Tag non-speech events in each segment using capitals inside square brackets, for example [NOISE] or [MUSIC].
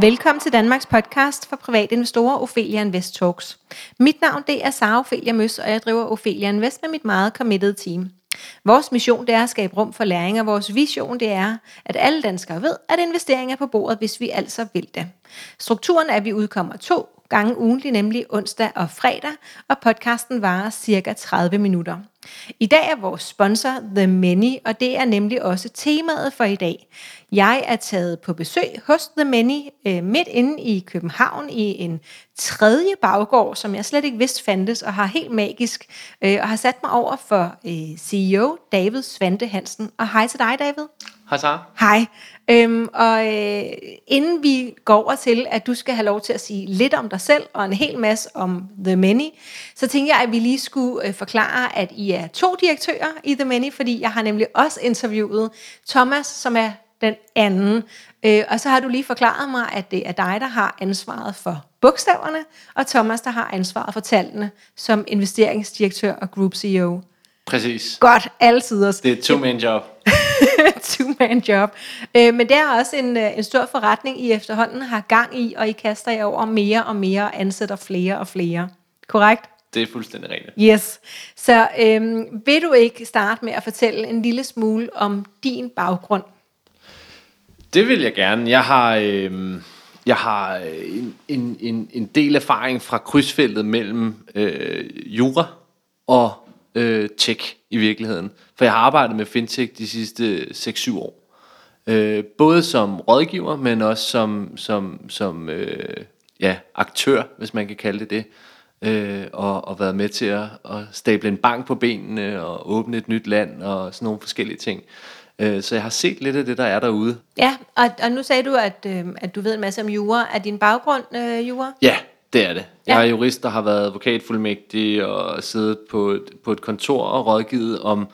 Velkommen til Danmarks podcast for private investorer, Ophelia Invest Talks. Mit navn det er Sara Ophelia Møs, og jeg driver Ophelia Invest med mit meget committed team. Vores mission det er at skabe rum for læring, og vores vision det er, at alle danskere ved, at investering er på bordet, hvis vi altså vil det. Strukturen er, at vi udkommer to gange ugentlig, nemlig onsdag og fredag, og podcasten varer cirka 30 minutter. I dag er vores sponsor The Many, og det er nemlig også temaet for i dag. Jeg er taget på besøg hos The Many øh, midt inde i København i en tredje baggård, som jeg slet ikke vidste fandtes, og har helt magisk, øh, og har sat mig over for øh, CEO David Svante Hansen. Og hej til dig, David. Hej Sara. Hej. Øhm, og øh, inden vi går over til, at du skal have lov til at sige lidt om dig selv, og en hel masse om The Many, så tænker jeg, at vi lige skulle øh, forklare, at I er to direktører i The Many, fordi jeg har nemlig også interviewet Thomas, som er den anden. Øh, og så har du lige forklaret mig, at det er dig, der har ansvaret for bogstaverne, og Thomas, der har ansvaret for tallene som investeringsdirektør og group CEO. Præcis. Godt, altid. Det er et two-man job. [LAUGHS] [LAUGHS] two-man job. Øh, men det er også en, øh, en stor forretning, I efterhånden har gang i, og I kaster jer over mere og mere og ansætter flere og flere. Korrekt? Det er fuldstændig rigtigt. Yes. Så øhm, vil du ikke starte med at fortælle en lille smule om din baggrund? Det vil jeg gerne. Jeg har, øh, jeg har en, en, en, en del erfaring fra krydsfeltet mellem øh, jura og øh, tech i virkeligheden. For jeg har arbejdet med fintech de sidste 6-7 år. Øh, både som rådgiver, men også som, som, som øh, ja, aktør, hvis man kan kalde det det. Øh, og, og været med til at, at stable en bank på benene og åbne et nyt land og sådan nogle forskellige ting. Øh, så jeg har set lidt af det, der er derude. Ja, og, og nu sagde du, at, øh, at du ved en masse om jura. Er din baggrund øh, jura? Ja, det er det. Jeg ja. er jurist, der har været advokatfuldmægtig og siddet på et, på et kontor og rådgivet om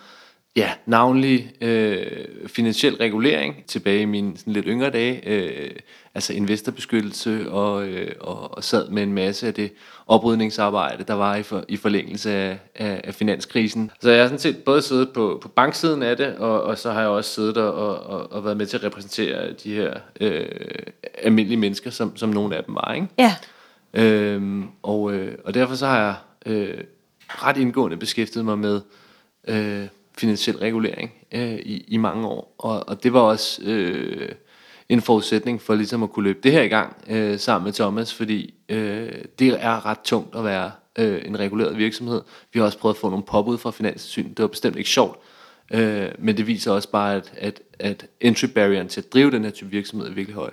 ja, navnlig øh, finansiel regulering tilbage i mine sådan lidt yngre dage, øh, altså investorbeskyttelse og, øh, og, og sad med en masse af det oprydningsarbejde, der var i, for, i forlængelse af, af, af finanskrisen. Så jeg har sådan set både siddet på, på banksiden af det, og, og så har jeg også siddet og, og, og været med til at repræsentere de her øh, almindelige mennesker, som, som nogle af dem var. Ikke? Ja. Øhm, og, øh, og derfor så har jeg øh, ret indgående beskæftiget mig med øh, finansiel regulering øh, i, i mange år. Og, og det var også øh, en forudsætning for ligesom at kunne løbe det her i gang øh, sammen med Thomas, fordi øh, det er ret tungt at være øh, en reguleret virksomhed. Vi har også prøvet at få nogle påbud fra Finanssyn. Det var bestemt ikke sjovt, øh, men det viser også bare, at, at, at entry barrieren til at drive den her type virksomhed er virkelig høj.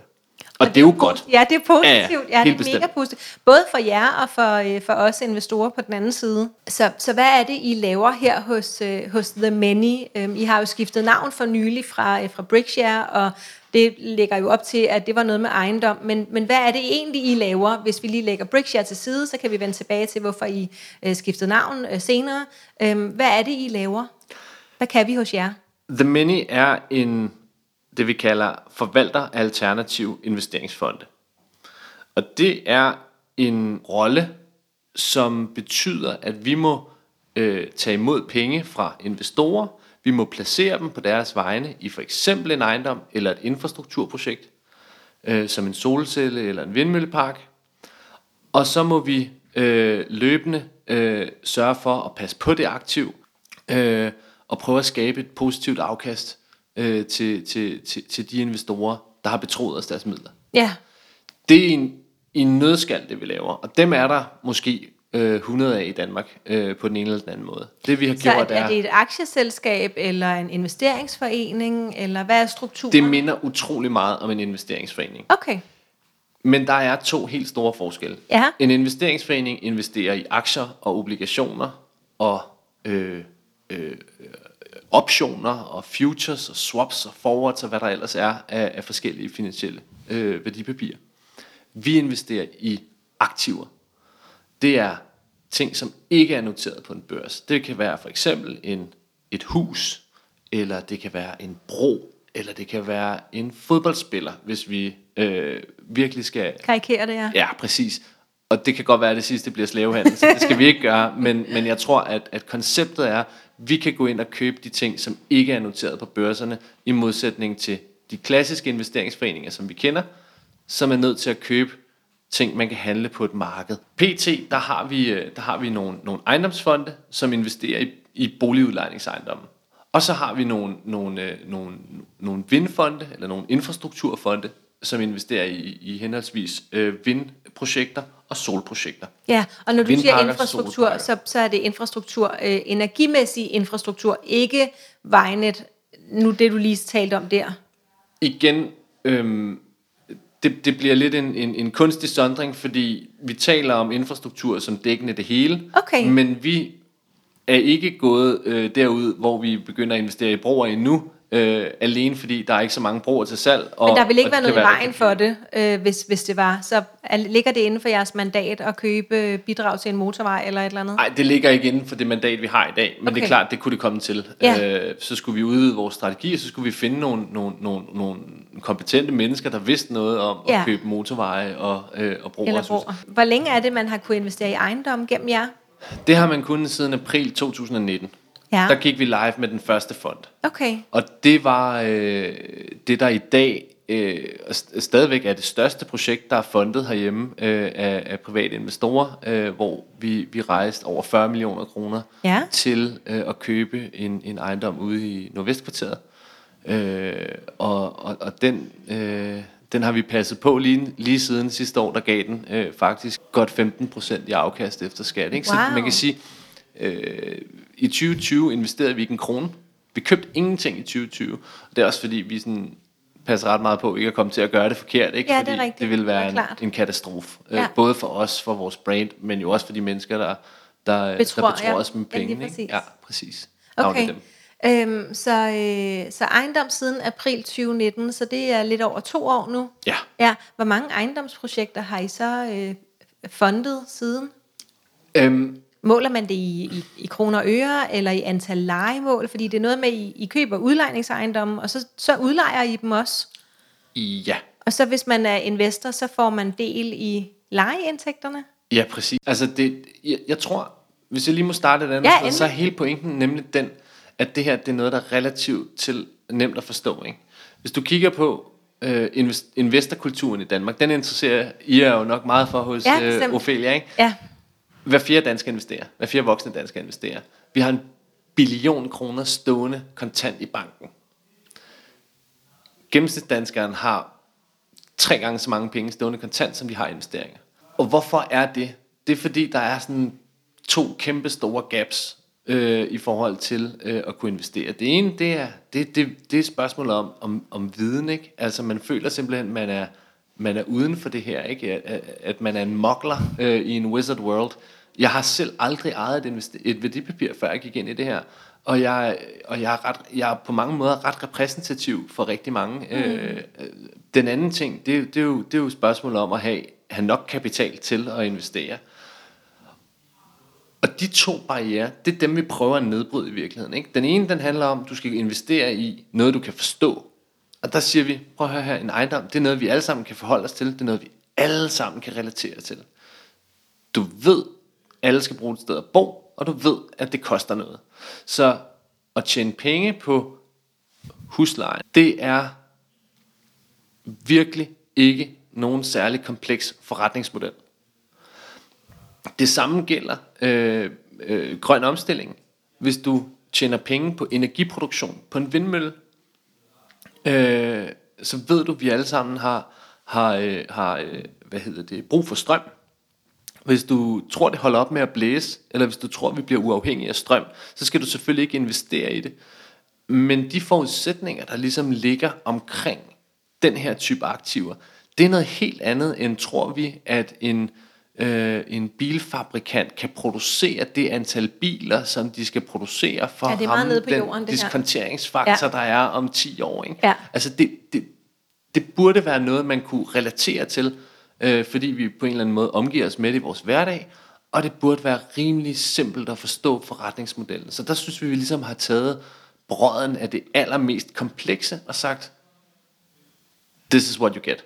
Og, og det er jo godt. Ja, det er positivt. Ja, ja, det er bestemt. mega positivt. Både for jer og for, øh, for os investorer på den anden side. Så, så hvad er det, I laver her hos, øh, hos The Many? Um, I har jo skiftet navn for nylig fra, øh, fra Brickshare, og det lægger jo op til, at det var noget med ejendom. Men, men hvad er det egentlig, I laver? Hvis vi lige lægger Brickshare til side, så kan vi vende tilbage til, hvorfor I øh, skiftede navn øh, senere. Um, hvad er det, I laver? Hvad kan vi hos jer? The Many er en det vi kalder forvalter alternativ investeringsfonde. Og det er en rolle, som betyder, at vi må øh, tage imod penge fra investorer, vi må placere dem på deres vegne i for eksempel en ejendom eller et infrastrukturprojekt, øh, som en solcelle eller en vindmøllepark. Og så må vi øh, løbende øh, sørge for at passe på det aktiv øh, og prøve at skabe et positivt afkast øh, til, til, til, til de investorer, der har betroet os deres midler. Ja. Det er en, en nødskal, det vi laver, og dem er der måske øh, 100 af i Danmark øh, på den ene eller den anden måde. Det vi har Så gjort er, er det et aktieselskab eller en investeringsforening, eller hvad er strukturen? Det minder utrolig meget om en investeringsforening. Okay. Men der er to helt store forskelle. Ja. En investeringsforening investerer i aktier og obligationer og øh, øh, optioner og futures og swaps og forwards og hvad der ellers er af, af forskellige finansielle øh, værdipapirer. Vi investerer i aktiver. Det er ting, som ikke er noteret på en børs. Det kan være for eksempel en, et hus, eller det kan være en bro, eller det kan være en fodboldspiller, hvis vi øh, virkelig skal... Karikere det, ja. Ja, præcis. Og det kan godt være, at det sidste bliver slavehandel, så det skal vi ikke gøre. Men, men jeg tror, at, at konceptet er, vi kan gå ind og købe de ting, som ikke er noteret på børserne, i modsætning til de klassiske investeringsforeninger, som vi kender, som er nødt til at købe ting, man kan handle på et marked. PT, der har vi, øh, der har vi nogle, nogle ejendomsfonde, som investerer i, i boligudlejningsejendomme. Og så har vi nogle, nogle, øh, nogle, nogle vindfonde, eller nogle infrastrukturfonde, som investerer i, i henholdsvis øh, vindprojekter og solprojekter. Ja, og når du siger infrastruktur, så, så er det infrastruktur, øh, energimæssig infrastruktur, ikke vejnet, nu det du lige talte om der. Igen, øhm, det, det bliver lidt en, en, en kunstig sondring, fordi vi taler om infrastruktur som dækkende det hele, Okay. men vi er ikke gået øh, derud, hvor vi begynder at investere i broer endnu, øh, alene fordi der er ikke så mange broer til salg. Og, Men der vil ikke være noget i vejen for det, øh, hvis, hvis det var. Så er, ligger det inden for jeres mandat at købe øh, bidrag til en motorvej eller et eller andet? Nej, det ligger ikke inden for det mandat, vi har i dag, men okay. det er klart, det kunne det komme til. Ja. Øh, så skulle vi udvide vores strategi, og så skulle vi finde nogle, nogle, nogle, nogle kompetente mennesker, der vidste noget om Ja. at købe motorveje og, øh, og broer. eller broer. Hvor længe er det, man har kunne investere i ejendom gennem jer? Det har man kunnet siden april 2019. Ja. Der gik vi live med den første fond. Okay. Og det var øh, det, der i dag øh, stadigvæk er det største projekt, der er fundet herhjemme øh, af, af private investorer, øh, hvor vi, vi rejste over 40 millioner kroner Ja. til øh, at købe en, en ejendom ude i Nordvestkvarteret. Øh, og, og, og den, øh, den har vi passet på lige, lige siden sidste år, der gav den øh, faktisk godt 15% i afkast efter skat. Ikke? Så Wow. man kan sige, øh, i 2020 investerede vi ikke en krone. Vi købte ingenting i 2020. Og det er også fordi, vi sådan passer ret meget på ikke at komme til at gøre det forkert. Ikke? Ja, det er fordi rigtigt. det vil Det være er en, en katastrofe. Ja. Øh, både for os, for vores brand, men jo også for de mennesker, der, der, Betror, der betror ja. os med Ja, penge. ikke? præcis. Ja, præcis. Okay. Dem. Øhm, så, øh, så ejendom siden april 2019, så det er lidt over to år nu. Ja. Ja. Hvor mange ejendomsprojekter har I så øh, fundet siden? Øhm, Måler man det i, i, i kroner og øre, eller i antal legemål? Fordi det er noget med, at I, I køber udlejningsejendomme, og så, så udlejer I dem også. ja. Og så hvis man er investor, så får man del i lejeindtægterne? Ja, præcis. Altså, det, jeg, jeg tror, hvis jeg lige må starte et andet Ja, sted, så er hele pointen nemlig den, at det her det er noget, der er relativt til nemt at forstå. Ikke? Hvis du kigger på øh, invest, investorkulturen i Danmark, den interesserer I er jo nok meget for hos Ja, øh. Ophelia. Ikke? Ja. Hver fjerde dansker investerer. Hver fjerde voksne dansker investerer. Vi har en billion kroner stående kontant i banken. Gennemsnitsdanskeren har tre gange så mange penge stående kontant, som de har investeringer. Og hvorfor er det? Det er fordi, der er sådan to kæmpe store gaps øh, i forhold til øh, at kunne investere. Det ene, det er, det, det, det er spørgsmålet spørgsmål om, om, om viden. Ikke? Altså man føler simpelthen, man er, man er uden for det her. Ikke? At, at, man er en mokler øh, i en wizard world. Jeg har selv aldrig ejet et, et værdipapir, før jeg gik ind i det her. Og jeg, og jeg, er, ret, jeg er på mange måder ret repræsentativ for rigtig mange. Mm. Øh, øh, den anden ting, det, er jo- det, er jo, det er jo et spørgsmål om at have, have nok kapital til at investere. Og de to barriere, det er dem, vi prøver at nedbryde i virkeligheden. Ikke? Den ene, den handler om, at du skal investere i noget, du kan forstå. Og der siger vi, prøv at høre her, en ejendom, det er noget, vi alle sammen kan forholde os til. Det er noget, vi alle sammen kan relatere til. Du ved, alle skal bruge et sted at bo, og du ved, at det koster noget. Så at tjene penge på husleje, det er virkelig ikke nogen særlig kompleks forretningsmodel. Det samme gælder øh, øh, grøn omstilling. Hvis du tjener penge på energiproduktion på en vindmølle, øh, så ved du, at vi alle sammen har, har, øh, har øh, hvad hedder det, brug for strøm. Hvis du tror, det holder op med at blæse, eller hvis du tror, vi bliver uafhængige af strøm, så skal du selvfølgelig ikke investere i det. Men de forudsætninger, der ligesom ligger omkring den her type aktiver, det er noget helt andet end tror vi, at en, øh, en bilfabrikant kan producere det antal biler, som de skal producere for Ja, det er meget nede på den jorden, det diskonteringsfaktor, Ja. der er om 10 år. Ikke? Ja. Altså det, det, det burde være noget, man kunne relatere til, øh, fordi vi på en eller anden måde omgiver os med det i vores hverdag, og det burde være rimelig simpelt at forstå forretningsmodellen. Så der synes vi, vi ligesom har taget brøden af det allermest komplekse og sagt, this is what you get.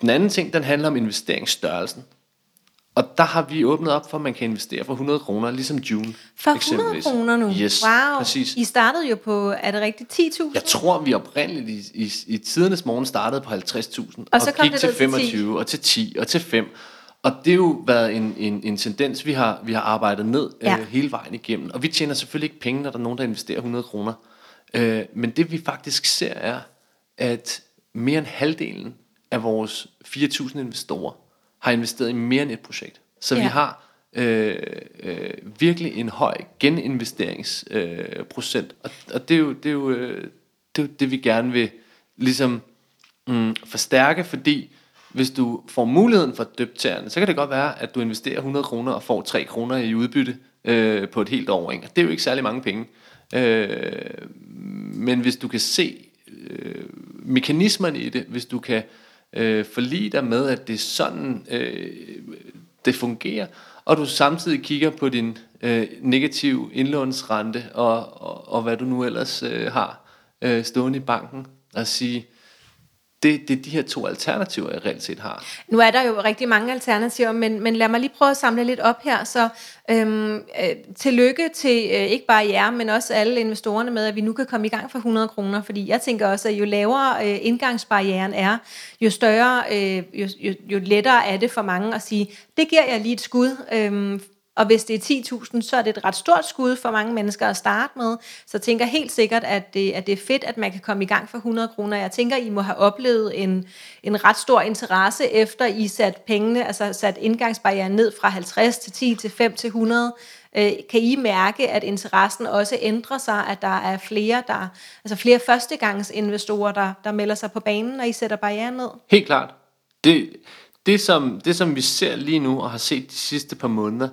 Den anden ting, den handler om investeringsstørrelsen. Og der har vi åbnet op for, at man kan investere for 100 kroner, ligesom June. For 100 eksempelvis. kroner nu? Yes, wow. præcis. I startede jo på, er det rigtigt, 10.000? Jeg tror, vi oprindeligt i, i, i tidernes morgen startede på 50.000, Og så kom gik det til ned til 10. 25, og til 10, og til 5. Og det har jo været en, en, en tendens, vi har, vi har arbejdet ned Ja. øh, hele vejen igennem. Og vi tjener selvfølgelig ikke penge, når der er nogen, der investerer 100 kroner. Øh, men det vi faktisk ser er, at mere end halvdelen af vores 4.000 investorer har investeret i mere end et projekt. Så ja. Vi har øh, øh, virkelig en høj geninvesteringsprocent. Øh, procent. og, og det er jo det, er jo, øh, det, er jo det vi gerne vil ligesom mm, forstærke, fordi hvis du får muligheden for døbtagerne, så kan det godt være, at du investerer 100 kroner og får 3 kroner i udbytte øh, på et helt år. Ikke? Det er jo ikke særlig mange penge. Øh, men hvis du kan se øh, mekanismerne i det, hvis du kan øh, forlig dig med, at det er sådan, øh, det fungerer, og du samtidig kigger på din øh, negative indlånsrente og, og, og hvad du nu ellers øh, har øh, stående i banken, og sige, det, det er de her to alternativer, jeg reelt set har. Nu er der jo rigtig mange alternativer, men, men lad mig lige prøve at samle lidt op her. Så øhm, øh, tillykke til øh, ikke bare jer, men også alle investorerne med, at vi nu kan komme i gang for 100 kroner. Fordi jeg tænker også, at jo lavere øh, indgangsbarrieren er, jo større, øh, jo, jo, jo lettere er det for mange at sige, det giver jeg lige et skud. Øhm, og hvis det er 10.000, så er det et ret stort skud for mange mennesker at starte med. Så jeg tænker helt sikkert, at det, at det er fedt, at man kan komme i gang for 100 kroner. Jeg tænker, I må have oplevet en, en ret stor interesse, efter I sat pengene, altså sat indgangsbarrieren ned fra 50 til 10 til 5 til 100. Øh, kan I mærke, at interessen også ændrer sig, at der er flere, der, altså flere førstegangsinvestorer, der, der melder sig på banen, når I sætter barrieren ned? Helt klart. Det, det, som, det, som vi ser lige nu og har set de sidste par måneder,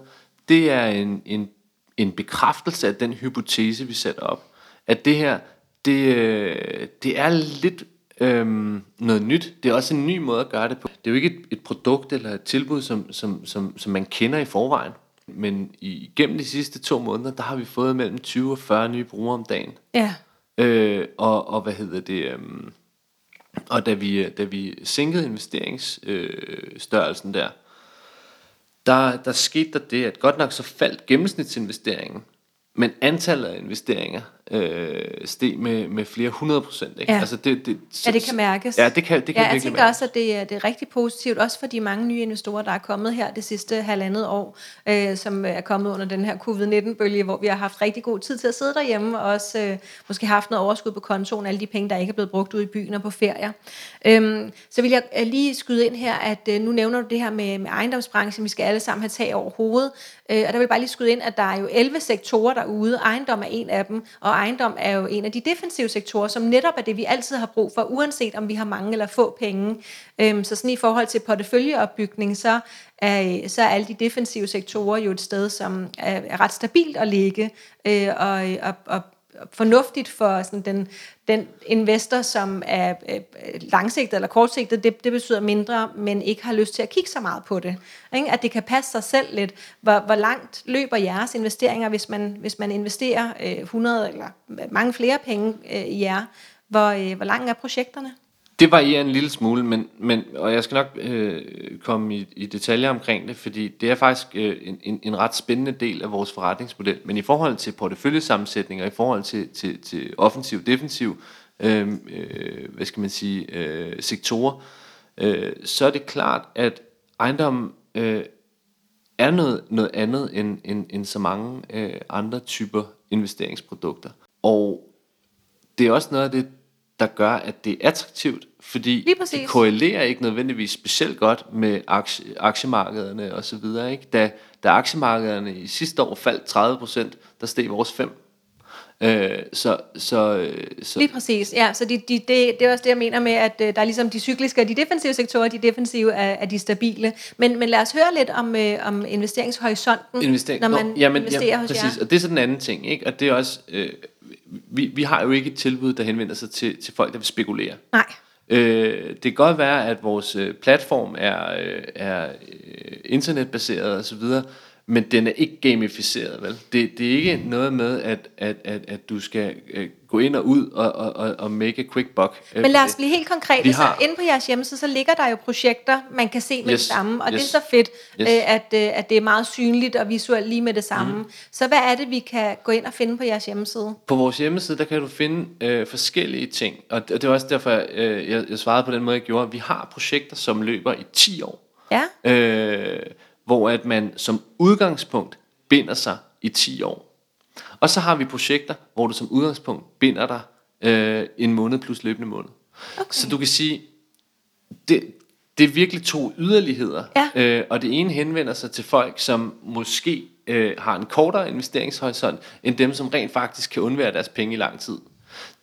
det er en, en, en bekræftelse af den hypotese, vi sætter op. At det her, det, øh, det er lidt øhm, noget nyt. Det er også en ny måde at gøre det på. Det er jo ikke et, et produkt eller et tilbud, som, som, som, som man kender i forvejen. Men i, gennem de sidste to måneder, der har vi fået mellem 20 og 40 nye brugere om dagen. Ja. Øh, og, og hvad hedder det? Øhm, og da vi, da vi sænkede investeringsstørrelsen øh, der, der, der skete der det, at godt nok så faldt gennemsnitsinvesteringen, men antallet af investeringer øh, steg med, med flere hundrede procent. Ikke? Ja. Altså det, det, Ja, det kan mærkes. Ja, det kan, det kan ja, jeg tænker mærkes. også, at det er, det er rigtig positivt, også for de mange nye investorer, der er kommet her det sidste halvandet år, øh, som er kommet under den her covid-19-bølge, hvor vi har haft rigtig god tid til at sidde derhjemme, og også øh, måske haft noget overskud på kontoen, alle de penge, der ikke er blevet brugt ude i byen og på ferier. Øhm, så vil jeg øh, lige skyde ind her, at øh, nu nævner du det her med, med ejendomsbranchen, vi skal alle sammen have tag over hovedet, øh, og der vil jeg bare lige skyde ind, at der er jo 11 sektorer derude, ejendom er en af dem, og ejendom er jo en af de defensive sektorer, som netop er det, vi altid har brug for, uanset om vi har mange eller få penge. Øhm, så sådan i forhold til porteføljeopbygning, så er, så er alle de defensive sektorer jo et sted, som er, er ret stabilt at ligge, øh, og, og, og fornuftigt for sådan den, den investor, som er øh, langsigtet eller kortsigtet, det, det betyder mindre, men ikke har lyst til at kigge så meget på det. Ikke? At det kan passe sig selv lidt. Hvor, hvor langt løber jeres investeringer, hvis man, hvis man investerer øh, 100 eller mange flere penge øh, i jer? Hvor, øh, hvor langt er projekterne? Det varierer en lille smule, men, men, og jeg skal nok øh, komme i, i detaljer omkring det, fordi det er faktisk øh, en, en, en ret spændende del af vores forretningsmodel. Men i forhold til porteføljesammensætning og i forhold til, til, til offensiv defensiv, øh, øh, hvad skal man sige, øh, sektorer, øh, så er det klart, at ejendommen øh, er noget, noget andet end, end, end så mange øh, andre typer investeringsprodukter. Og det er også noget af det, der gør, at det er attraktivt, fordi det korrelerer ikke nødvendigvis specielt godt med aktie, aktiemarkederne og så videre. Ikke? Da, da aktiemarkederne i sidste år faldt 30 procent, der steg vores 5. Øh, så, så, øh, så Lige præcis, ja. Så de, de, det, det er også det, jeg mener med, at øh, der er ligesom de cykliske og de defensive sektorer, de defensive er, er de stabile. Men, men lad os høre lidt om, øh, om investeringshorisonten, investering. når man Nå, jamen, investerer jamen, hos præcis. jer. Og det er så den anden ting, ikke? Og det er også, øh, vi, vi har jo ikke et tilbud, der henvender sig til, til folk, der vil spekulere. Nej, Øh, det kan godt være, at vores øh, platform er, øh, er øh, internetbaseret osv., men den er ikke gamificeret, vel? Det, det er ikke noget med, at, at, at, at du skal øh, gå ind og ud og, og, og, og make a quick buck. øh, Men lad os blive helt konkrete. Vi Så inde på jeres hjemmeside, så ligger der jo projekter, man kan se med Yes, det samme. Og yes, det er så fedt, yes. øh, at, at det er meget synligt og visuelt lige med det samme. Mm. Så hvad er det, vi kan gå ind og finde på jeres hjemmeside? På vores hjemmeside, der kan du finde øh, forskellige ting, og det, og det er også derfor, øh, jeg, jeg svarede på den måde, jeg gjorde. Vi har projekter, som løber i 10 år, Ja, øh, hvor at man som udgangspunkt binder sig i 10 år. Og så har vi projekter, hvor du som udgangspunkt binder dig øh, en måned plus løbende måned. Okay. Så du kan sige, det, det er virkelig to yderligheder. Ja. Øh, og det ene henvender sig til folk, som måske øh, har en kortere investeringshorisont, end dem, som rent faktisk kan undvære deres penge i lang tid.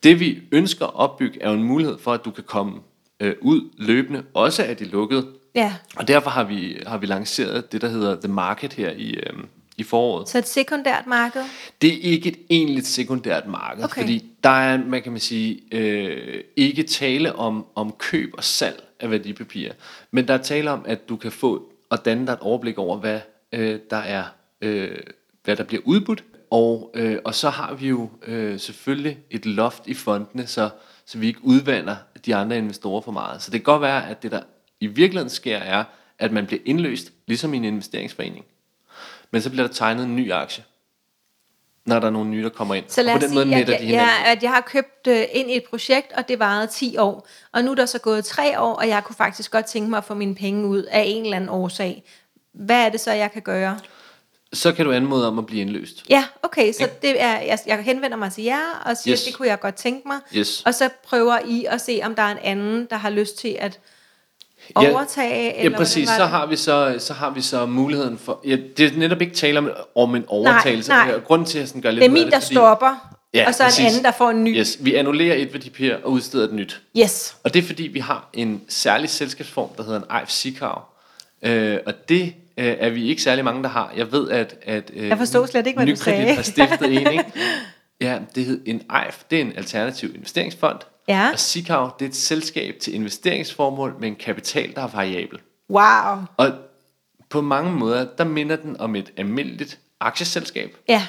Det vi ønsker at opbygge, er jo en mulighed for, at du kan komme øh, ud løbende, også af de lukkede. Ja. Og derfor har vi, har vi lanceret det, der hedder The Market her i, øh, i foråret. Så et sekundært marked. Det er ikke et egentligt sekundært marked, Okay. fordi der er, man kan man sige, øh, ikke tale om, om køb og salg af værdipapirer, men der er tale om, at du kan få og danne dig et overblik over, hvad øh, der er, øh, hvad der bliver udbudt, og, øh, og så har vi jo øh, selvfølgelig et loft i fondene, så, så vi ikke udvander de andre investorer for meget. Så det kan godt være, at det der i virkeligheden sker, er, at man bliver indløst, ligesom i en investeringsforening. Men så bliver der tegnet en ny aktie, når der er nogle nye, der kommer ind. Så lad og på den måde sige, at netter jeg, de hinanden. ja, at jeg har købt øh, ind i et projekt, og det varede 10 år. Og nu er der så gået 3 år, og jeg kunne faktisk godt tænke mig at få mine penge ud af en eller anden årsag. Hvad er det så, jeg kan gøre? Så kan du anmode om at blive indløst. Ja, okay, så det er, jeg, jeg henvender mig til jer og siger, Yes. det kunne jeg godt tænke mig. Yes. Og så prøver I at se, om der er en anden, der har lyst til at overtage. Ja, eller præcis. hvordan Så har vi så, så har vi så muligheden for... Ja, det er netop ikke tale om, om en overtagelse. Nej, nej. Grunden til, at jeg sådan gør lidt Det er min, der fordi- stopper, Ja, og så en præcis. anden, der får en ny. Yes, vi annullerer et værdipapir og udsteder et nyt. Yes. Og det er fordi, vi har en særlig selskabsform, der hedder en IF Sikav. Øh, og det øh, er vi ikke særlig mange, der har. Jeg ved, at... at øh, Jeg forstod slet ikke, hvad du sagde. har stiftet en, ikke? [LAUGHS] Ja, det hed en IF. Det er en alternativ investeringsfond. Ja. Og Sikav, det er et selskab til investeringsformål med en kapital, der er variabel. Wow. Og på mange måder, der minder den om et almindeligt aktieselskab. Ja,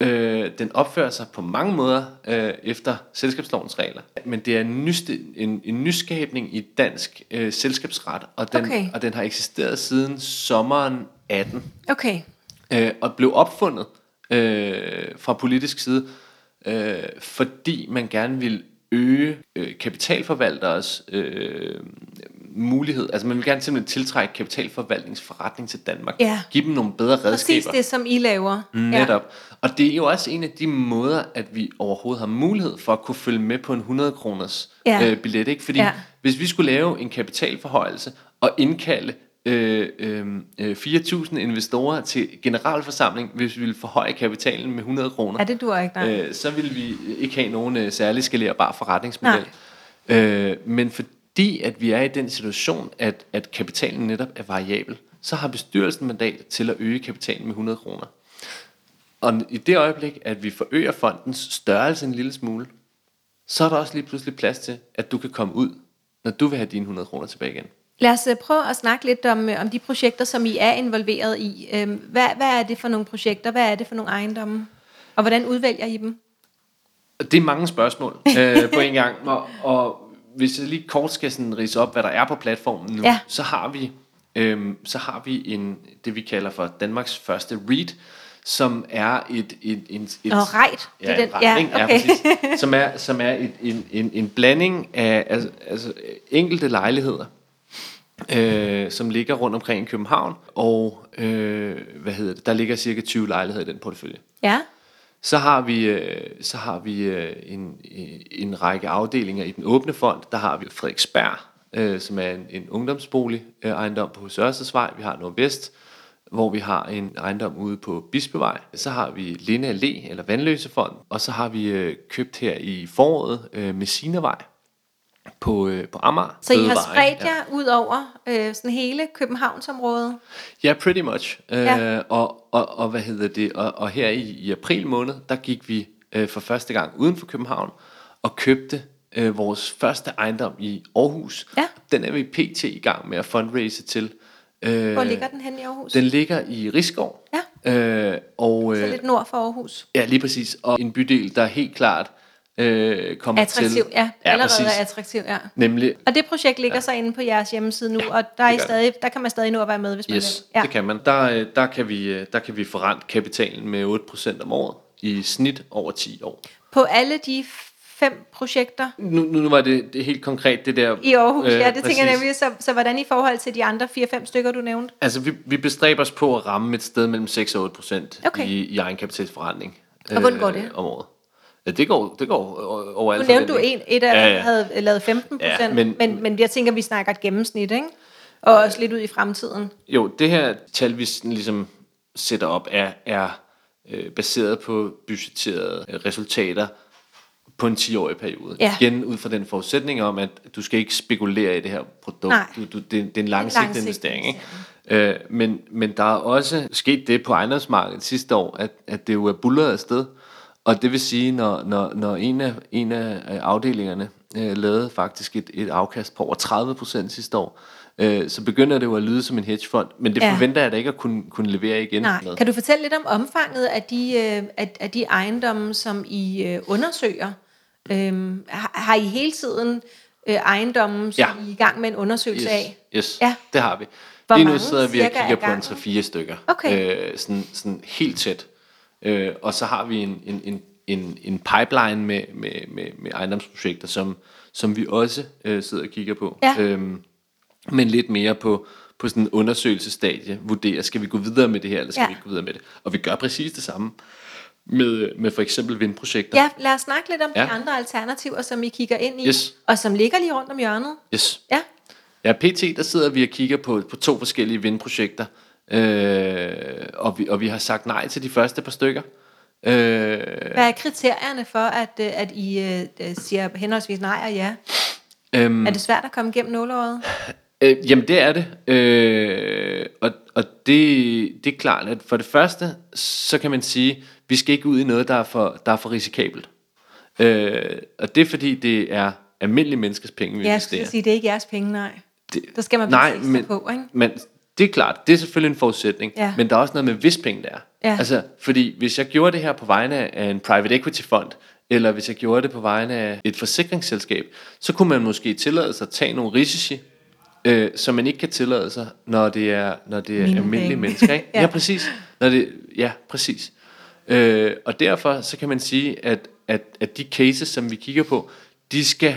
Øh, den opfører sig på mange måder øh, efter selskabslovens regler. Men det er en, nyste, en, en nyskabning i dansk øh, selskabsret, og den, Okay. og den har eksisteret siden sommeren 18, okay. øh, og blev opfundet øh, fra politisk side, øh, fordi man gerne vil øge øh, kapitalforvalteres øh, mulighed. Altså man vil gerne simpelthen tiltrække kapitalforvaltningsforretning til Danmark. Ja. Give dem nogle bedre redskaber. Præcis det, som I laver. Netop. Og det er jo også en af de måder, at vi overhovedet har mulighed for at kunne følge med på en 100 kroners Ja. øh, billet. Ikke? Fordi Ja. hvis vi skulle lave en kapitalforhøjelse og indkalde øh, øh, øh, 4.000 investorer til generalforsamling, hvis vi ville forhøje kapitalen med 100 kroner, Ja, det dur ikke, nej. øh, så ville vi ikke have nogen øh, særlig skalerbar forretningsmodel. Øh, men fordi at vi er i den situation, at, at kapitalen netop er variabel, så har bestyrelsen mandat til at øge kapitalen med 100 kroner. Og i det øjeblik, at vi forøger fondens størrelse en lille smule, så er der også lige pludselig plads til, at du kan komme ud, når du vil have dine 100 kroner tilbage igen. Lad os øh, prøve at snakke lidt om, øh, om de projekter, som I er involveret i. Øhm, Hvad, hvad er det for nogle projekter? Hvad er det for nogle ejendomme? Og hvordan udvælger I dem? Det er mange spørgsmål [LAUGHS] øh, på en gang, og, og hvis jeg lige kort skal sådan rise op, hvad der er på platformen nu, Ja. så har vi øhm, så har vi en det vi kalder for Danmarks første REIT, som er et et et, et Nå, right. Det Ja, er en den- ret, ja, ikke? ja, okay. præcis. [LAUGHS] Som er, som er et, en, en, en blanding af altså, altså, enkelte lejligheder, øh, som ligger rundt omkring i København, og øh, hvad hedder det, der ligger cirka 20 lejligheder i den portefølje. Ja, Så har vi, øh, så har vi øh, en, en række afdelinger i den åbne fond. Der har vi Frederiksberg, øh, som er en, en ungdomsbolig øh, ejendom på Husørstedsvej. Vi har Nordvest, hvor vi har en ejendom ude på Bispevej. Så har vi Linde Allé, eller Vandløsefond. Og så har vi øh, købt her i foråret øh, Messinavej på, øh, på Amager. så I har spredt jer ud over øh, sådan hele Københavnsområdet? Ja, pretty much. Øh, Ja. og, og, og hvad hedder det? Og, og her i, i april måned, der gik vi øh, for første gang uden for København og købte øh, vores første ejendom i Aarhus. Ja. Den er vi pt. i gang med at fundraise til. Øh, Hvor ligger den hen i Aarhus? Den ligger i Rigskov. Ja. Øh, og, Så øh, lidt nord for Aarhus. ja, lige præcis. Og en bydel, der helt klart øh, kommer Attraktiv, til... ja. Allerede præcis. er attraktiv, ja. Nemlig, Og det projekt ligger ja. så inde på jeres hjemmeside nu, og der, er I stadig, der kan man stadig nå at være med, hvis man yes, vil. det kan man. Der, øh, der, kan vi, øh, der kan vi forrente kapitalen med 8% om året i snit over 10 år. På alle de fem projekter Nu, nu, nu var det, det helt konkret det der... i Aarhus, øh, ja, det tænker jeg præcis. nemlig, så, så hvordan i forhold til de andre 4-5 stykker, du nævnte? Altså, vi, vi bestræber os på at ramme et sted mellem 6 og 8 procent Okay. i, i egenkapitalsforretning. Og hvordan går det? Om året. Ja, det går, det går over Nu al nævnte du en, et af Ja, ja. havde lavet 15 procent, Ja, men- men, men, jeg tænker, vi snakker et gennemsnit, ikke? Og også lidt ud i fremtiden. Jo, det her tal, vi sådan ligesom sætter op, er, er øh, baseret på budgetterede øh, resultater på en 10-årig periode. Ja. Igen ud fra den forudsætning om, at du skal ikke spekulere i det her produkt. Nej. Du, du, det, det er en langsigtet langsigtet investering. Ikke? Øh, men, men der er også sket det på ejendomsmarkedet sidste år, at, at det jo er bullet afsted. Og det vil sige, når, når, når en, af, en af afdelingerne øh, lavede faktisk et, et afkast på over 30 procent sidste år, øh, så begynder det jo at lyde som en hedgefond. Men det Ja. forventer jeg da ikke at kunne, kunne levere igen. Nej. med. Kan du fortælle lidt om omfanget af de, øh, af, af de ejendomme, som I øh, undersøger? Øhm, har, har I hele tiden øh, ejendomme, som Ja. I er i gang med en undersøgelse Yes, af? yes Ja. det har vi. Hvor Lige nu sidder vi og er kigger på en gangen? 3-4 stykker. Okay. Øh, sådan, sådan helt tæt. Øh, og så har vi en, en, en, en, en pipeline med, med, med, med ejendomsprojekter, som, som vi også øh, sidder og kigger på. Ja. Øhm, men lidt mere på, på sådan en undersøgelsesstadie, vurderer, skal vi gå videre med det her, eller skal Ja. vi ikke gå videre med det? Og vi gør præcis det samme med, med for eksempel vindprojekter. Ja, lad os snakke lidt om. Ja. de andre alternativer, som I kigger ind i, Yes. og som ligger lige rundt om hjørnet. Yes. Ja, Ja, pt. der sidder vi og kigger på, på to forskellige vindprojekter, øh, og, vi, og vi har sagt nej til de første par stykker. Øh, hvad er kriterierne for, at, øh, at I øh, øh, siger henholdsvis nej og ja? øhm, Er det svært at komme igennem nåleåret? øh, jamen det er det, øh, og, og det, det er klart, at for det første, så kan man sige, vi skal ikke ud i noget, der er for, der er for risikabelt. Øh, og det er fordi, det er almindelige menneskers penge, vi Ja, jeg investerer. skulle sige, det er ikke jeres penge, nej. Det, Der skal man nej, præcis men, på, ikke? men det er klart, det er selvfølgelig en forudsætning, Ja. men der er også noget med, hvis penge det er. Ja. Altså, fordi hvis jeg gjorde det her på vegne af en private equity fond, eller hvis jeg gjorde det på vegne af et forsikringsselskab, så kunne man måske tillade sig at tage nogle risici, øh, som man ikke kan tillade sig, når det er, når det er Mine almindelige penge. mennesker. Ikke? [LAUGHS] Ja. ja. præcis. Når det, ja, præcis. Øh, og derfor så kan man sige, at, at, at de cases, som vi kigger på, de skal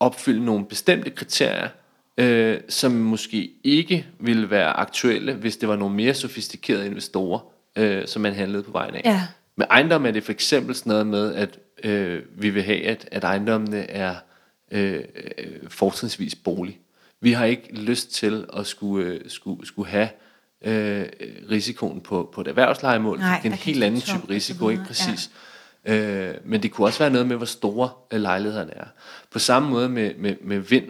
opfylde nogle bestemte kriterier, øh, som måske ikke ville være aktuelle, hvis det var nogle mere sofistikerede investorer, øh, som man handlede på vejen af. Ja. Med ejendom er det for eksempel sådan noget med, at øh, vi vil have, at, at ejendommene er øh, øh, fortrinsvis bolig. Vi har ikke lyst til at skulle, øh, skulle, skulle have øh, risikoen på, på et erhvervslejemål. Nej, det er en helt anden type risiko, ikke præcis. Øh, men det kunne også være noget med, hvor store øh, lejlighederne er. På samme måde med, med, med vind,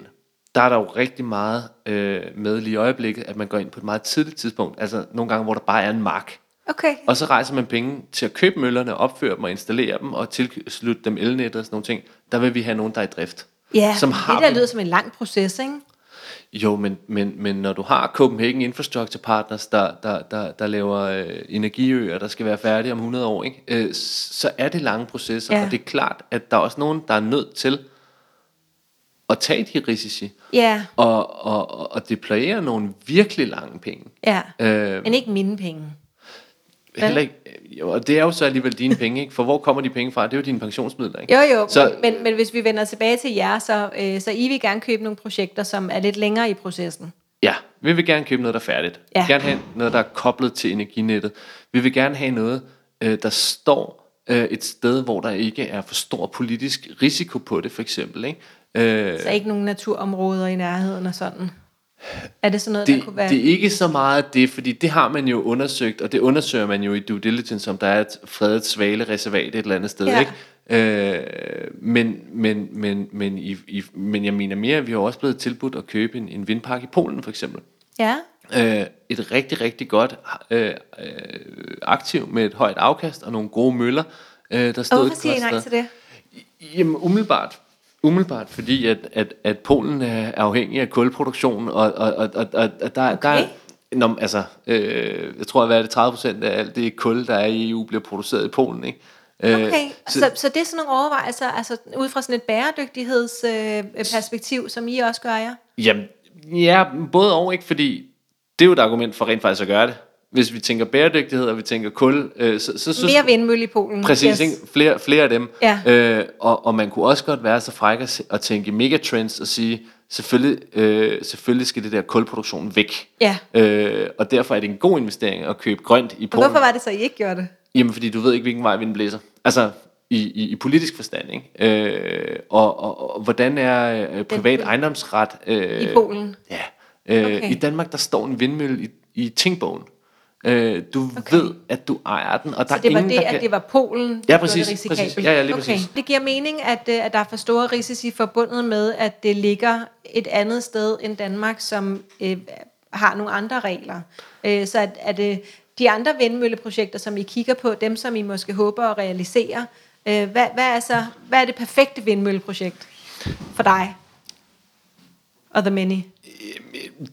der er der jo rigtig meget øh, med lige i øjeblikket, at man går ind på et meget tidligt tidspunkt. Altså nogle gange, hvor der bare er en mark. Okay. Og så rejser man penge til at købe møllerne, opføre dem og installere dem og tilslutte dem elnettet og sådan nogle ting. Der vil vi have nogen, der er i drift. Ja, som det har der dem. lyder som en lang proces, ikke? Jo, men, men, men når du har Copenhagen Infrastructure Partners, der, der, der, der laver øh, energiøer, der skal være færdige om 100 år, ikke? Øh, så er det lange processer, ja. og det er klart, at der er også nogen, der er nødt til at tage de risici, Ja, og, og, og, deployere nogle virkelig lange penge. ja. Øh, Men ikke mine penge. heller ikke, jo, og det er jo så alligevel dine penge, ikke? For hvor kommer de penge fra? Det er jo dine pensionsmidler, ikke? Jo, jo, Så- men, men, hvis vi vender tilbage til jer, så, øh, så I vil gerne købe nogle projekter, som er lidt længere i processen. Ja, vi vil gerne købe noget, der er færdigt. Ja. Vi vil gerne have noget, der er koblet til energinet. Vi vil gerne have noget, øh, der står øh, et sted, hvor der ikke er for stor politisk risiko på det, for eksempel. Ikke? Øh, Så ikke nogen naturområder i nærheden og sådan. Er det sådan noget, det, der kunne være... det er ikke så meget det, fordi det har man jo undersøgt, og det undersøger man jo i due diligence, om der er et fredet svalereservat et eller andet sted. Ja. Ikke? Øh, men, men, men, men, i, i, men jeg mener mere, at vi har også blevet tilbudt at købe en, en vindpark i Polen, for eksempel. Ja, øh, et rigtig, rigtig godt øh, øh, aktiv med et højt afkast og nogle gode møller, øh, der stod hvorfor siger I nej til det? Jamen umiddelbart. Umiddelbart, fordi at, at, at Polen er afhængig af kulproduktion, og, og, og, og, og der, okay. der, Okay. Nå, altså, øh, jeg tror, at det 30 procent af alt det kul, der er i EU, bliver produceret i Polen, ikke? Øh, Okay, så, så, så det er sådan nogle overvejelser, altså ud fra sådan et bæredygtighedsperspektiv, øh, perspektiv, som I også gør jer? Jamen, ja, både og ikke, fordi det er jo et argument for rent faktisk at gøre det. Hvis vi tænker bæredygtighed, og vi tænker kul, øh, så, så, så Mere vindmølle i Polen. Præcis, yes. ikke? Flere, flere af dem. Ja. Øh, og, og man kunne også godt være så fræk at, at tænke megatrends og sige, selvfølgelig, øh, selvfølgelig skal det der kulproduktion væk. Ja. Øh, og derfor er det en god investering at købe grønt i Og Polen. hvorfor var det så, I ikke gjorde det? Jamen, fordi du ved ikke, hvilken vej vinden blæser. Altså, i, i, i politisk forstand, ikke? Øh, og, og, og hvordan er øh, privat Den- ejendomsret... Øh, I Polen? Ja. Øh, okay. I Danmark, der står en vindmølle i, i tingbogen. Øh, du Okay. okay. ved, at du ejer den, og der Så det er var ingen, det, der at kan... det var Polen, der Ja, præcis, det risikabelt? præcis. Ja, ja, lige okay. præcis. Det giver mening, at, øh, at der er for store risici forbundet med, at det ligger et andet sted end Danmark, som øh, har nogle andre regler. Øh, så at, at øh, de andre vindmølleprojekter, som I kigger på, dem som I måske håber at realisere, øh, hvad, hvad, er så, hvad er det perfekte vindmølleprojekt for dig? Og the many.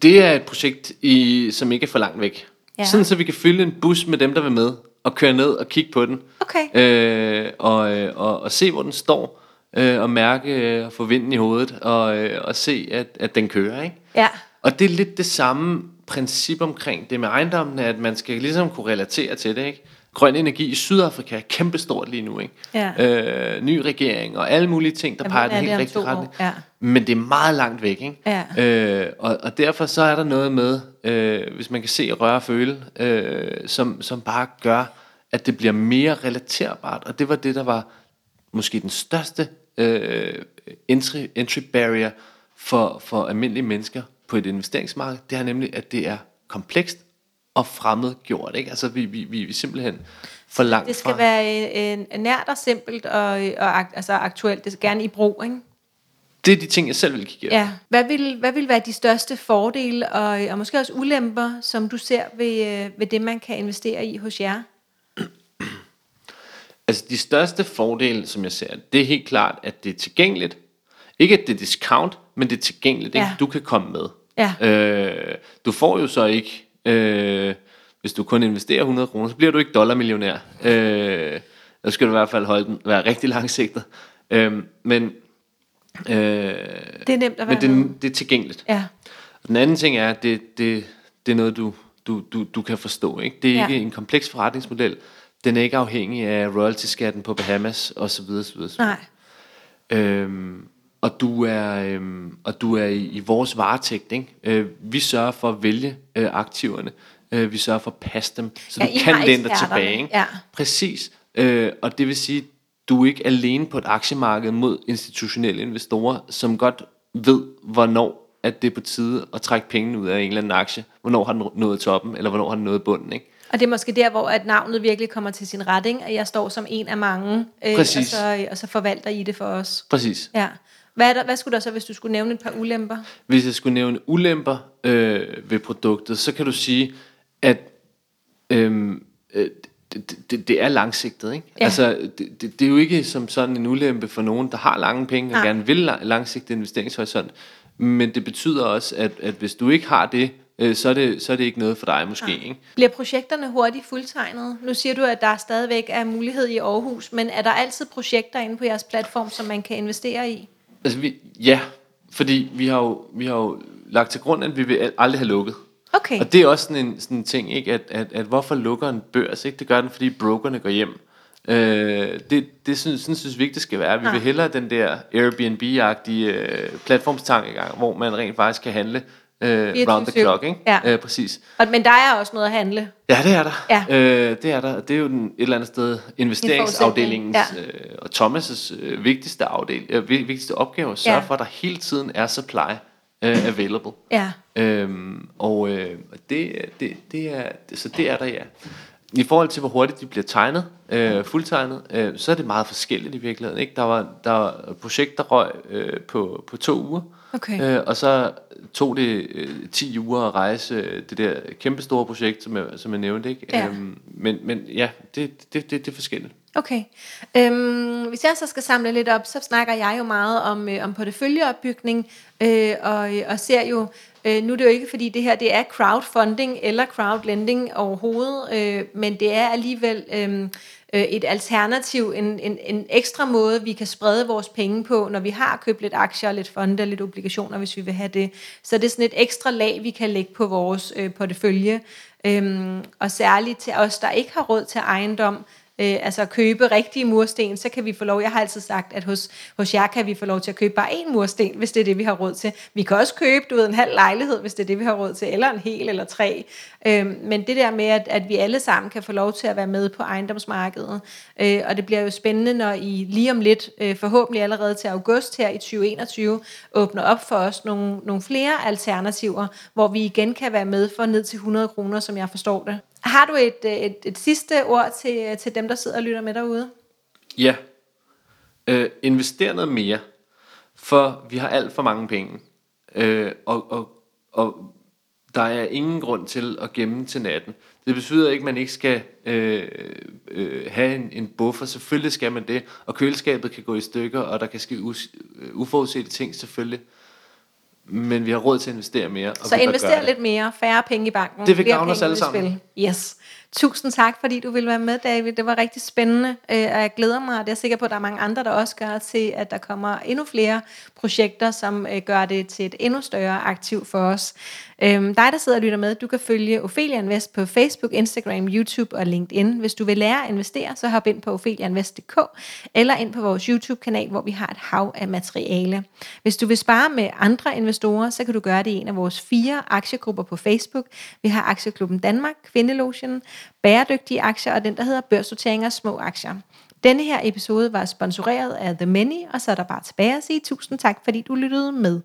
Det er et projekt, i, som ikke er for langt væk. Ja. Sådan, så vi kan fylde en bus med dem, der vil med, og køre ned og kigge på den. Okay. Øh, og, øh, og, og se, hvor den står, øh, og mærke øh, og få vinden i hovedet, og, øh, og se, at, at den kører. Ikke? Ja. Og det er lidt det samme princip omkring det med ejendommen, at man skal ligesom kunne relatere til det. Ikke? Grøn energi i Sydafrika er kæmpestort lige nu. Ikke? Ja. Øh, ny regering og alle mulige ting, der Ja, peger den helt rigtige retning. Ja. Men det er meget langt væk. Ikke? Ja. Øh, og, og derfor så er der noget med, øh, hvis man kan se, røre og føle, øh, som, som bare gør, at det bliver mere relaterbart. Og det var det, der var måske den største øh, entry, entry barrier for, for almindelige mennesker på et investeringsmarked. Det er nemlig, at det er komplekst og fremmedgjort. Ikke? Altså vi, vi, vi er simpelthen for langt Det skal fra. være øh, nært og simpelt og, og ak- altså aktuelt. Det skal gerne i brug, ikke? Det er de ting, jeg selv vil kigge efter. Ja. Hvad vil, hvad vil være de største fordele og, og måske også ulemper, som du ser ved, øh, ved det, man kan investere i hos jer? [CLEARS THROAT] Altså de største fordele, som jeg ser, det er helt klart, at det er tilgængeligt. Ikke at det er discount, men det er tilgængeligt. Ja. Ikke? Du kan komme med. Ja. Øh, du får jo så ikke, øh, hvis du kun investerer 100 kroner, så bliver du ikke dollarmillionær. Øh, der skal du i hvert fald holde den, være rigtig langsigtet. Øh, men øh, Det er nemt at være men det, det er tilgængeligt. Ja. Og den anden ting er, at det, det, det er noget, du, du, du, du kan forstå. Ikke? Det er Ja. ikke en kompleks forretningsmodel. Den er ikke afhængig af royalty-skatten på Bahamas osv. osv., osv. Nej. Øhm, og du er, øhm, og du er i, i vores varetægt. Ikke? Øh, vi sørger for at vælge øh, aktiverne. Øh, vi sørger for at passe dem, så Ja, du I kan læne dig tilbage. Ikke? Ja. Præcis. Øh, og det vil sige, du er ikke alene på et aktiemarked mod institutionelle investorer, som godt ved, hvornår at det er på tide at trække pengene ud af en eller anden aktie. Hvornår har den nået toppen, eller hvornår har den nået bunden. Ikke? Og det er måske der, hvor at navnet virkelig kommer til sin ret, ikke? at jeg står som en af mange, øh, og, så, og så forvalter I det for os. Præcis. Ja. Hvad, er der, hvad skulle der så, hvis du skulle nævne et par ulemper? Hvis jeg skulle nævne ulemper øh, ved produktet, så kan du sige, at øhm, øh, det, det, det er langsigtet. Ikke? Ja. Altså, det, det, det er jo ikke som sådan en ulempe for nogen, der har lange penge og Nej. gerne vil lang, langsigtet investeringshorisont. Men det betyder også, at, at hvis du ikke har det, øh, så, er det, så er det ikke noget for dig måske. Ikke? Bliver projekterne hurtigt fuldtegnet? Nu siger du, at der stadigvæk er mulighed i Aarhus, men er der altid projekter inde på jeres platform, som man kan investere i? Altså, vi, ja, fordi vi har, jo, vi har jo lagt til grund, at vi vil al- aldrig have lukket. Okay. Og det er også sådan en, sådan en ting, ikke? At, at, at hvorfor lukker en børs? Ikke? Det gør den, fordi brokerne går hjem. Øh, det, det synes, sådan synes vi ikke, det skal være. Vi Nej. vil hellere den der Airbnb-agtige øh, platformstankegang, hvor man rent faktisk kan handle øh, round the 24/7. clock. Ikke? Ja. Øh, præcis. Og, men der er også noget at handle. Ja, det er der. Ja. Øh, det er der. Det er jo den, et eller andet sted investeringsafdelingens Ja. øh, og Thomas' øh, vigtigste, afdel, øh, vi- vigtigste opgave at sørge Ja. for, at der hele tiden er supply øh, available. Ja. Øhm, og øh, det, det, det er, så det er der, ja. I forhold til, hvor hurtigt de bliver tegnet, øh, fuldtegnet, øh, så er det meget forskelligt i virkeligheden. Ikke? Der, var, der var et projekt, der røg øh, på, på to uger, Okay. øh, og så tog det øh, 10 uger at rejse øh, det der kæmpe store projekt, som jeg, som jeg nævnte. Ikke? Ja. Øhm, men, men ja, det, det, det, det er forskelligt. Okay. Øhm, hvis jeg så skal samle lidt op, så snakker jeg jo meget om, øh, om porteføljeopbygning, øh, og, og ser jo, øh, nu er det jo ikke fordi det her det er crowdfunding eller crowdlending overhovedet, øh, men det er alligevel øh, øh, et alternativ, en, en, en ekstra måde, vi kan sprede vores penge på, når vi har købt lidt aktier, lidt fonde og lidt obligationer, hvis vi vil have det. Så det er sådan et ekstra lag, vi kan lægge på vores øh, portefølje. Øhm, og særligt til os, der ikke har råd til ejendom, øh, altså købe rigtige mursten, så kan vi få lov, jeg har altid sagt, at hos, hos jer kan vi få lov til at købe bare en mursten, hvis det er det, vi har råd til. Vi kan også købe, du ved, en halv lejlighed, hvis det er det, vi har råd til, eller en hel eller tre. Øh, men det der med, at, at vi alle sammen kan få lov til at være med på ejendomsmarkedet, øh, og det bliver jo spændende, når I lige om lidt, øh, forhåbentlig allerede til august her i 2021, åbner op for os nogle, nogle flere alternativer, hvor vi igen kan være med for ned til 100 kroner, som jeg forstår det. Har du et, øh, et, et sidste ord til, øh, til dem, der sidder og lytter med derude? Ja. Øh, invester noget mere, for vi har alt for mange penge. Øh, og, og, og der er ingen grund til at gemme til natten. Det betyder ikke, at man ikke skal øh, øh, have en, en buffer. Selvfølgelig skal man det. Og køleskabet kan gå i stykker, og der kan ske us, øh, uforudsete ting selvfølgelig. Men vi har råd til at investere mere. Og så invester lidt mere, færre penge i banken. Det vil gavne os alle sammen. Yes. Tusind tak, fordi du ville være med, David. Det var rigtig spændende, øh, og jeg glæder mig, og det er sikker på, at der er mange andre, der også gør til, at der kommer endnu flere projekter, som øh, gør det til et endnu større aktiv for os. Øhm, dig, der sidder og lytter med, du kan følge Ophelia Invest på Facebook, Instagram, YouTube og LinkedIn. Hvis du vil lære at investere, så hop ind på opheliainvest.dk eller ind på vores YouTube-kanal, hvor vi har et hav af materiale. Hvis du vil spare med andre investorer, så kan du gøre det i en af vores fire aktiegrupper på Facebook. Vi har Aktieklubben Danmark, Kvindelotion, Bæredygtige Aktier og den, der hedder Børssortering af små aktier. Denne her episode var sponsoreret af The Many, og så er der bare tilbage at sige tusind tak, fordi du lyttede med.